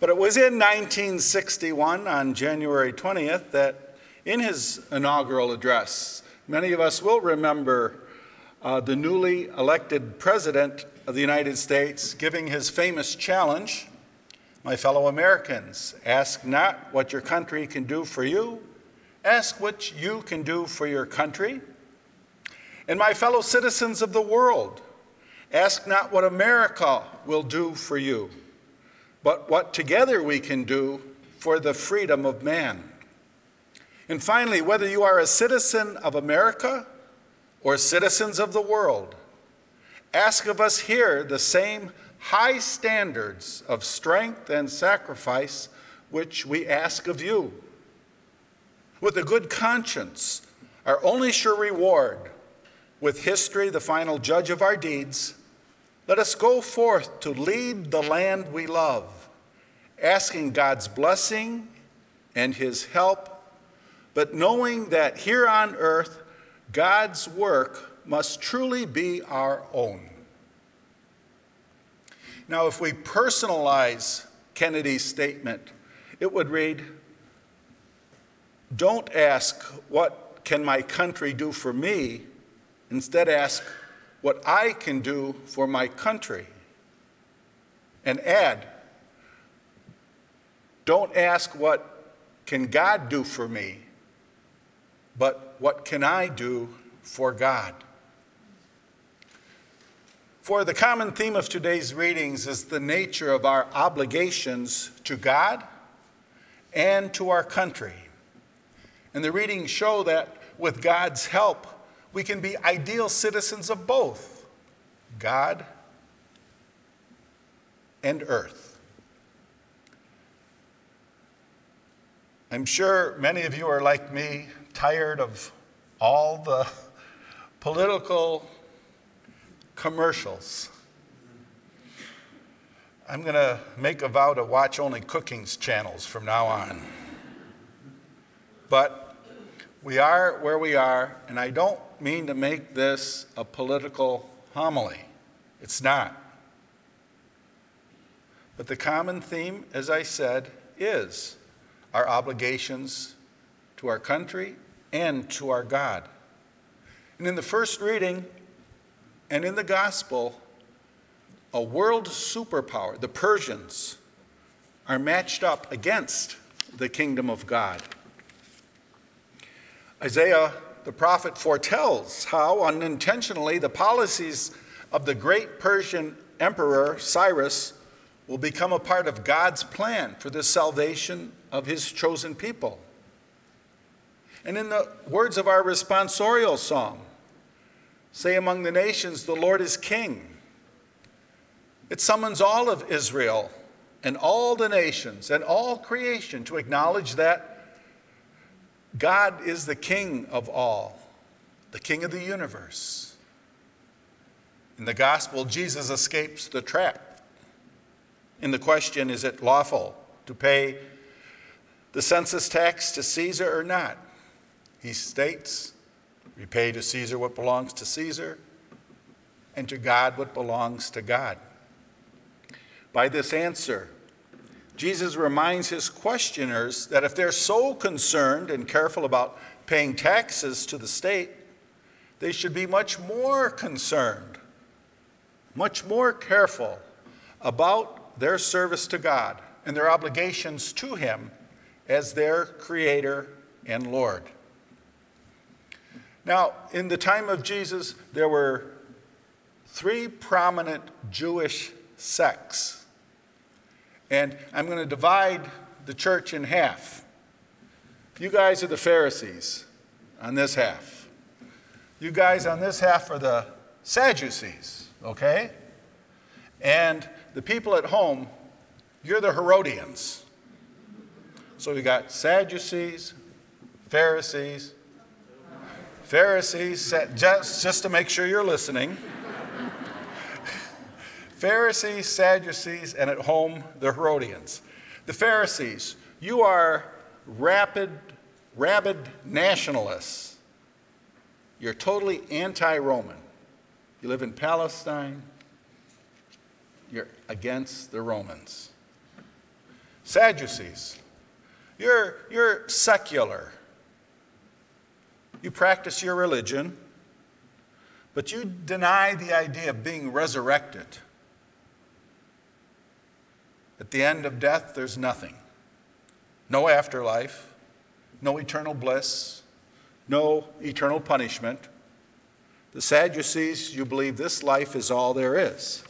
But it was in 1961, on January 20th, that in his inaugural address, many of us will remember uh, the newly elected president of the United States giving his famous challenge My fellow Americans, ask not what your country can do for you, ask what you can do for your country. And my fellow citizens of the world, ask not what America will do for you, but what together we can do for the freedom of man. And finally, whether you are a citizen of America or citizens of the world, ask of us here the same high standards of strength and sacrifice which we ask of you. With a good conscience, our only sure reward, with history the final judge of our deeds, let us go forth to lead the land we love, asking God's blessing and his help, but knowing that here on earth, God's work must truly be our own. Now, if we personalize Kennedy's statement, it would read Don't ask, What can my country do for me? Instead, ask, What I can do for my country. And add, Don't ask, What can God do for me? but what can I do for God? For the common theme of today's readings is the nature of our obligations to God and to our country. And the readings show that with God's help, we can be ideal citizens of both God and earth. I'm sure many of you are like me, tired of all the political commercials. I'm going to make a vow to watch only cooking channels from now on. But we are where we are, and I don't mean to make this a political homily. It's not. But the common theme, as I said, is our obligations to our country and to our God. And in the first reading and in the gospel, a world superpower, the Persians, are matched up against the kingdom of God. Isaiah the prophet foretells how unintentionally the policies of the great Persian emperor Cyrus will become a part of God's plan for the salvation of his chosen people. And in the words of our responsorial psalm, say among the nations, the Lord is king. It summons all of Israel and all the nations and all creation to acknowledge that God is the king of all, the king of the universe. In the gospel, Jesus escapes the trap. In the question, is it lawful to pay the census tax to Caesar or not? He states, Repay to Caesar what belongs to Caesar, and to God what belongs to God. By this answer, Jesus reminds his questioners that if they're so concerned and careful about paying taxes to the state, they should be much more concerned, much more careful about their service to God and their obligations to Him as their Creator and Lord. Now, in the time of Jesus, there were three prominent Jewish sects. And I'm going to divide the church in half. You guys are the Pharisees on this half. You guys on this half are the Sadducees, okay? And the people at home, you're the Herodians. So we got Sadducees, Pharisees, Pharisees, just, just to make sure you're listening. Pharisees, Sadducees, and at home, the Herodians. The Pharisees, you are rapid, rabid nationalists. You're totally anti Roman. You live in Palestine, you're against the Romans. Sadducees. You're, you're secular. You practice your religion, but you deny the idea of being resurrected. At the end of death, there's nothing no afterlife, no eternal bliss, no eternal punishment. The Sadducees, you believe this life is all there is.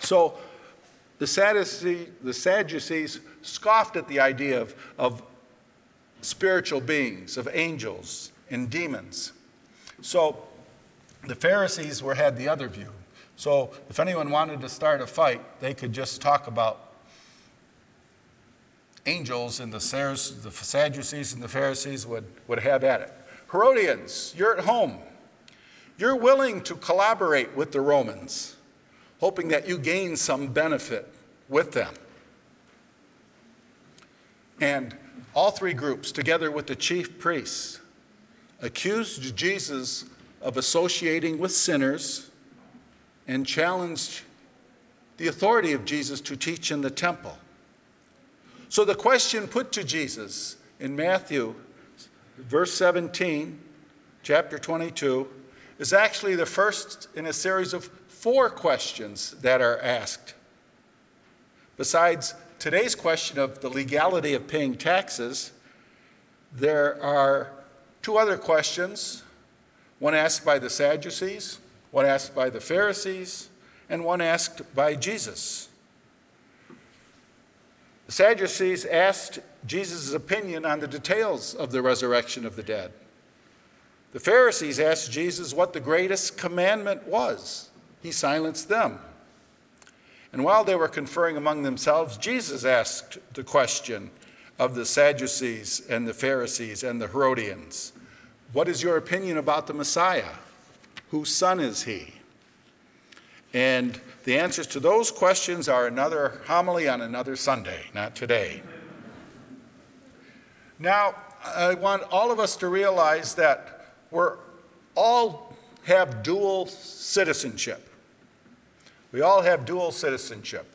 So the Sadducees, the Sadducees scoffed at the idea of, of spiritual beings, of angels and demons. So the Pharisees were, had the other view. So if anyone wanted to start a fight, they could just talk about angels, and the Sadducees and the Pharisees would, would have at it. Herodians, you're at home. You're willing to collaborate with the Romans, hoping that you gain some benefit with them. And all three groups, together with the chief priests, accused Jesus of associating with sinners and challenged the authority of Jesus to teach in the temple. So the question put to Jesus in Matthew, verse 17, chapter 22, is actually the first in a series of four questions that are asked. Besides today's question of the legality of paying taxes, there are two other questions one asked by the Sadducees, one asked by the Pharisees, and one asked by Jesus. The Sadducees asked Jesus' opinion on the details of the resurrection of the dead. The Pharisees asked Jesus what the greatest commandment was. He silenced them. And while they were conferring among themselves, Jesus asked the question of the Sadducees and the Pharisees and the Herodians What is your opinion about the Messiah? Whose son is he? And the answers to those questions are another homily on another Sunday, not today. Now, I want all of us to realize that we're all have dual citizenship. We all have dual citizenship.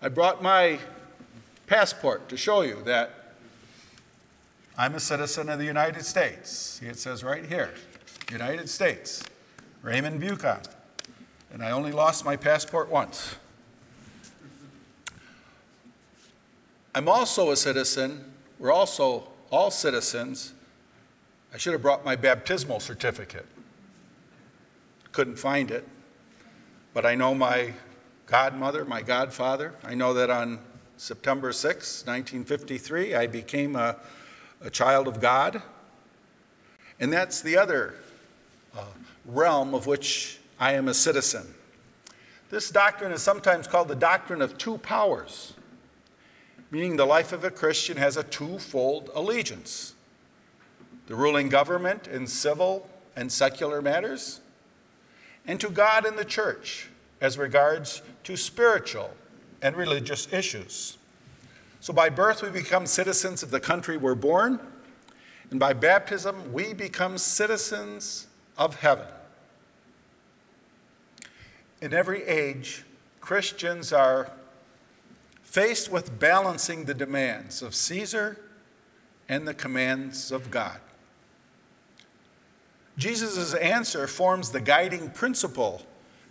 I brought my passport to show you that I'm a citizen of the United States. See, it says right here United States, Raymond Buchan and I only lost my passport once. I'm also a citizen. We're also all citizens. I should have brought my baptismal certificate. Couldn't find it. But I know my godmother, my godfather. I know that on September 6, 1953, I became a, a child of God. And that's the other uh, realm of which I am a citizen. This doctrine is sometimes called the doctrine of two powers, meaning the life of a Christian has a twofold allegiance the ruling government in civil and secular matters, and to God and the church as regards to spiritual and religious issues. So by birth, we become citizens of the country we're born, and by baptism, we become citizens of heaven. In every age, Christians are faced with balancing the demands of Caesar and the commands of God. Jesus' answer forms the guiding principle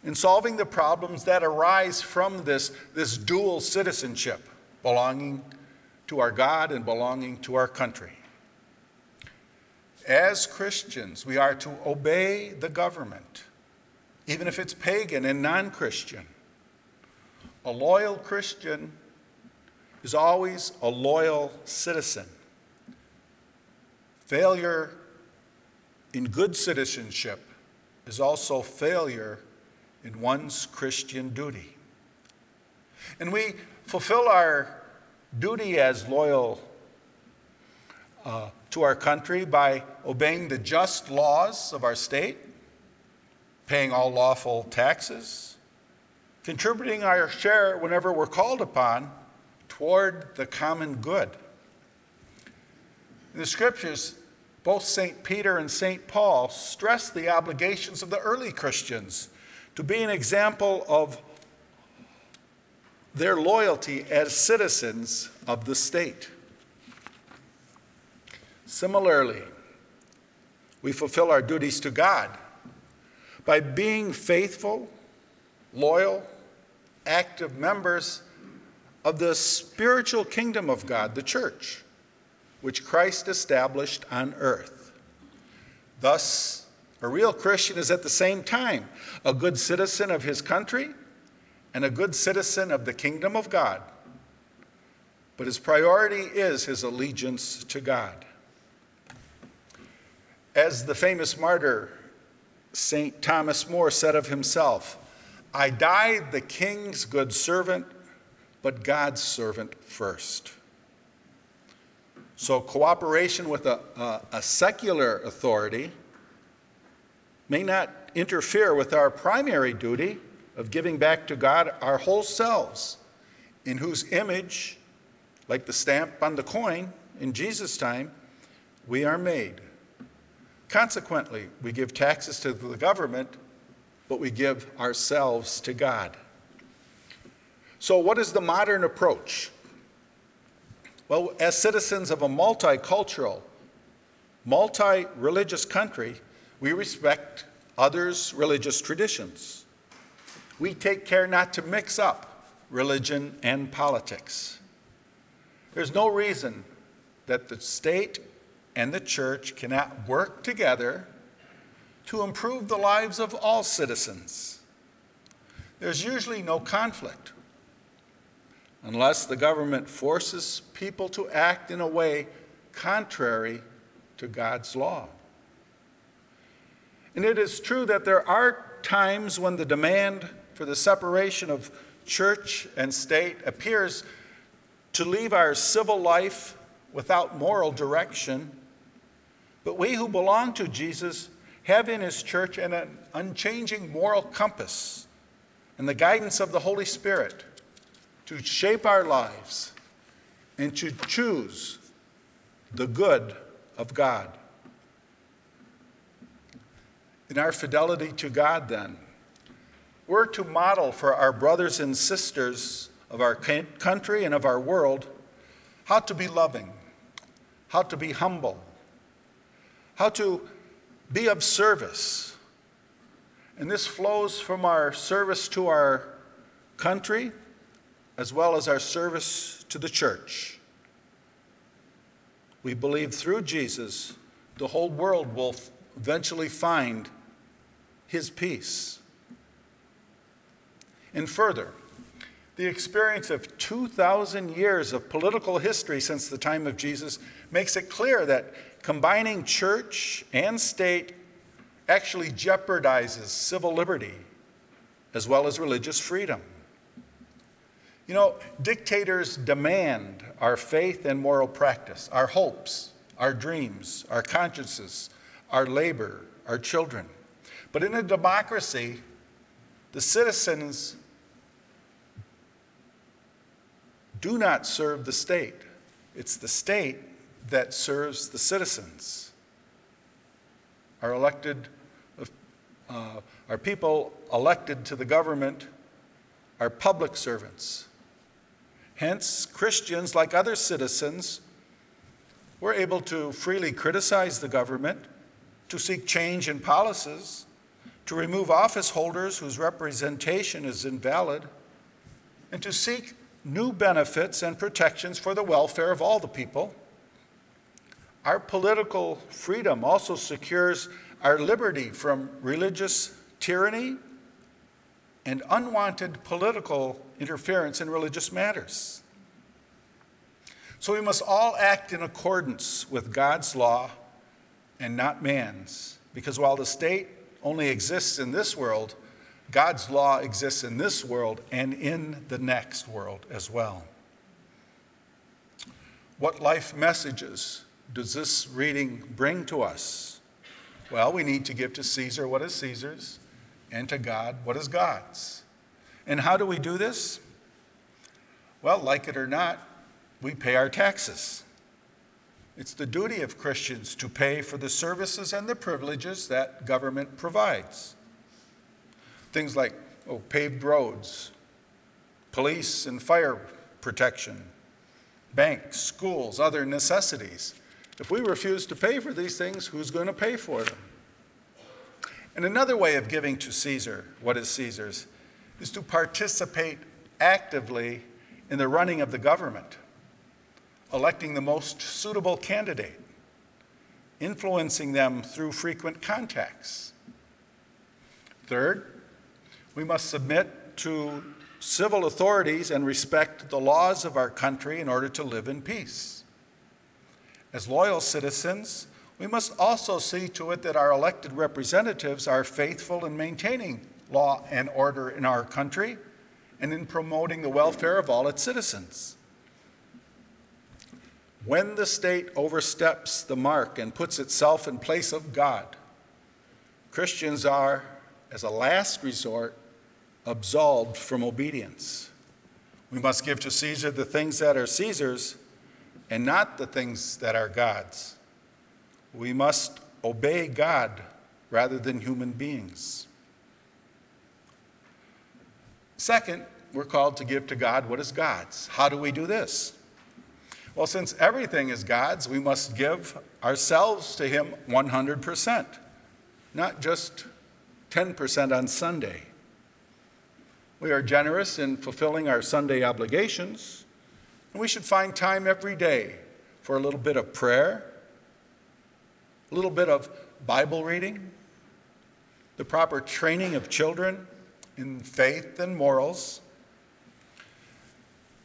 in solving the problems that arise from this, this dual citizenship, belonging to our God and belonging to our country. As Christians, we are to obey the government even if it's pagan and non Christian. A loyal Christian is always a loyal citizen. Failure in good citizenship is also failure in one's Christian duty. And we fulfill our duty as loyal uh, to our country by obeying the just laws of our state paying all lawful taxes, contributing our share whenever we're called upon toward the common good. In the scriptures, both St. Peter and St. Paul stress the obligations of the early Christians to be an example of their loyalty as citizens of the state. Similarly, we fulfill our duties to God by being faithful, loyal, active members of the spiritual kingdom of God, the church, which Christ established on earth. Thus, a real Christian is at the same time a good citizen of his country and a good citizen of the kingdom of God. But his priority is his allegiance to God. As the famous martyr St. Thomas More said of himself, I died the king's good servant, but God's servant first. So, cooperation with a, a, a, secular authority may not interfere with our primary duty of giving back to God our whole selves, in whose image, like the stamp on the coin in Jesus' time, we are made. Consequently, we give taxes to the government, but we give ourselves to God. So, what is the modern approach? Well, as citizens of a multicultural, multi religious country, we respect others' religious traditions. We take care not to mix up religion and politics. There's no reason that the state and the church cannot work together to improve the lives of all citizens. There's usually no conflict unless the government forces people to act in a way contrary to God's law. And it is true that there are times when the demand for the separation of church and state appears to leave our civil life without moral direction but we who belong to Jesus have in his church an unchanging moral compass and the guidance of the Holy Spirit to shape our lives and to choose the good of God. In our fidelity to God, then, we're to model for our brothers and sisters of our country and of our world how to be loving, how to be humble how to be of service. And this flows from our service to our country as well as our service to the church. We believe through Jesus, the whole world will eventually find his peace. And further, the experience of 2,000 years of political history since the time of Jesus makes it clear that combining church and state actually jeopardizes civil liberty as well as religious freedom. You know, dictators demand our faith and moral practice, our hopes, our dreams, our consciences, our labor, our children. But in a democracy, the citizens do not serve the state. It's the state that serves the citizens. Our elected, uh, our people elected to the government are public servants. Hence, Christians, like other citizens, were able to freely criticize the government, to seek change in policies, to remove office holders whose representation is invalid, and to seek new benefits and protections for the welfare of all the people. Our political freedom also secures our liberty from religious tyranny and unwanted political interference in religious matters. So we must all act in accordance with God's law and not man's, because while the state only exists in this world, God's law exists in this world and in the next world as well. What life messages does this reading bring to us? Well, we need to give to Caesar what is Caesar's and to God what is God's. And how do we do this? Well, like it or not, we pay our taxes. It's the duty of Christians to pay for the services and the privileges that government provides. Things like oh, paved roads, police and fire protection, banks, schools, other necessities. If we refuse to pay for these things, who's going to pay for them? And another way of giving to Caesar what is Caesar's is to participate actively in the running of the government, electing the most suitable candidate, influencing them through frequent contacts. Third, we must submit to civil authorities and respect the laws of our country in order to live in peace. As loyal citizens, we must also see to it that our elected representatives are faithful in maintaining law and order in our country and in promoting the welfare of all its citizens. When the state oversteps the mark and puts itself in place of God, Christians are, as a last resort, absolved from obedience. We must give to Caesar the things that are Caesar's and not the things that are God's. We must obey God rather than human beings. Second, we're called to give to God what is God's. How do we do this? Well, since everything is God's, we must give ourselves to Him 100%, not just 10% on Sunday. We are generous in fulfilling our Sunday obligations, and we should find time every day for a little bit of prayer, a little bit of Bible reading, the proper training of children in faith and morals.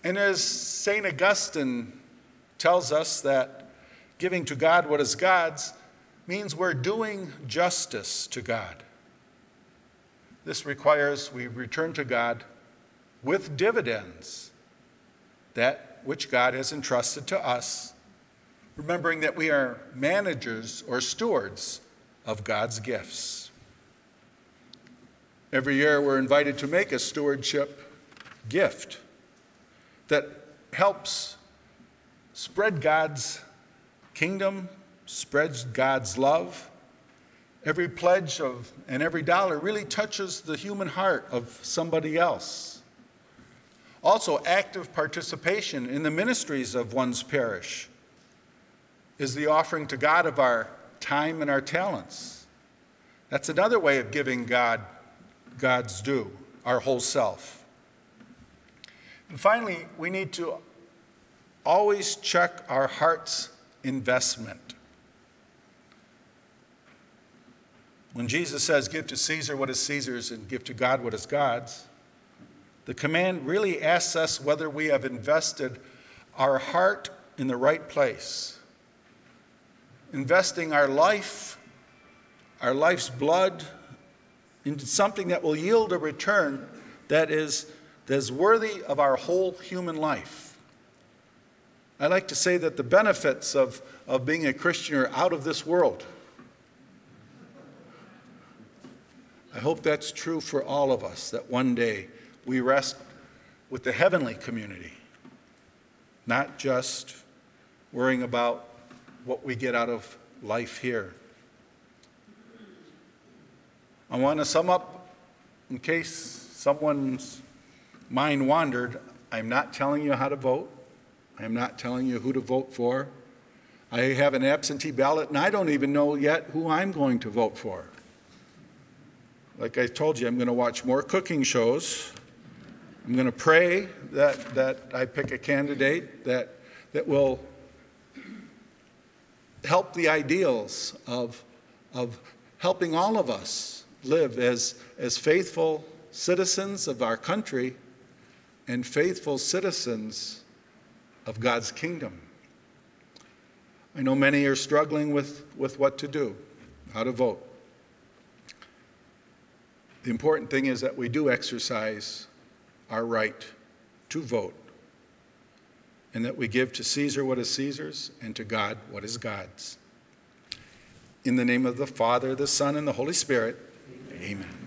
And as St. Augustine tells us that giving to God what is God's means we're doing justice to God. This requires we return to God with dividends, that which God has entrusted to us, remembering that we are managers or stewards of God's gifts. Every year we're invited to make a stewardship gift that helps spread God's kingdom, spreads God's love, Every pledge of, and every dollar really touches the human heart of somebody else. Also, active participation in the ministries of one's parish is the offering to God of our time and our talents. That's another way of giving God God's due, our whole self. And finally, we need to always check our heart's investment. When Jesus says, Give to Caesar what is Caesar's and give to God what is God's, the command really asks us whether we have invested our heart in the right place, investing our life, our life's blood, into something that will yield a return that is, that is worthy of our whole human life. I like to say that the benefits of, of being a Christian are out of this world. I hope that's true for all of us, that one day we rest with the heavenly community, not just worrying about what we get out of life here. I want to sum up in case someone's mind wandered. I'm not telling you how to vote. I'm not telling you who to vote for. I have an absentee ballot, and I don't even know yet who I'm going to vote for. Like I told you, I'm going to watch more cooking shows. I'm going to pray that, that I pick a candidate that, that will help the ideals of, of helping all of us live as, as faithful citizens of our country and faithful citizens of God's kingdom. I know many are struggling with, with what to do, how to vote. The important thing is that we do exercise our right to vote and that we give to Caesar what is Caesar's and to God what is God's. In the name of the Father, the Son, and the Holy Spirit, amen.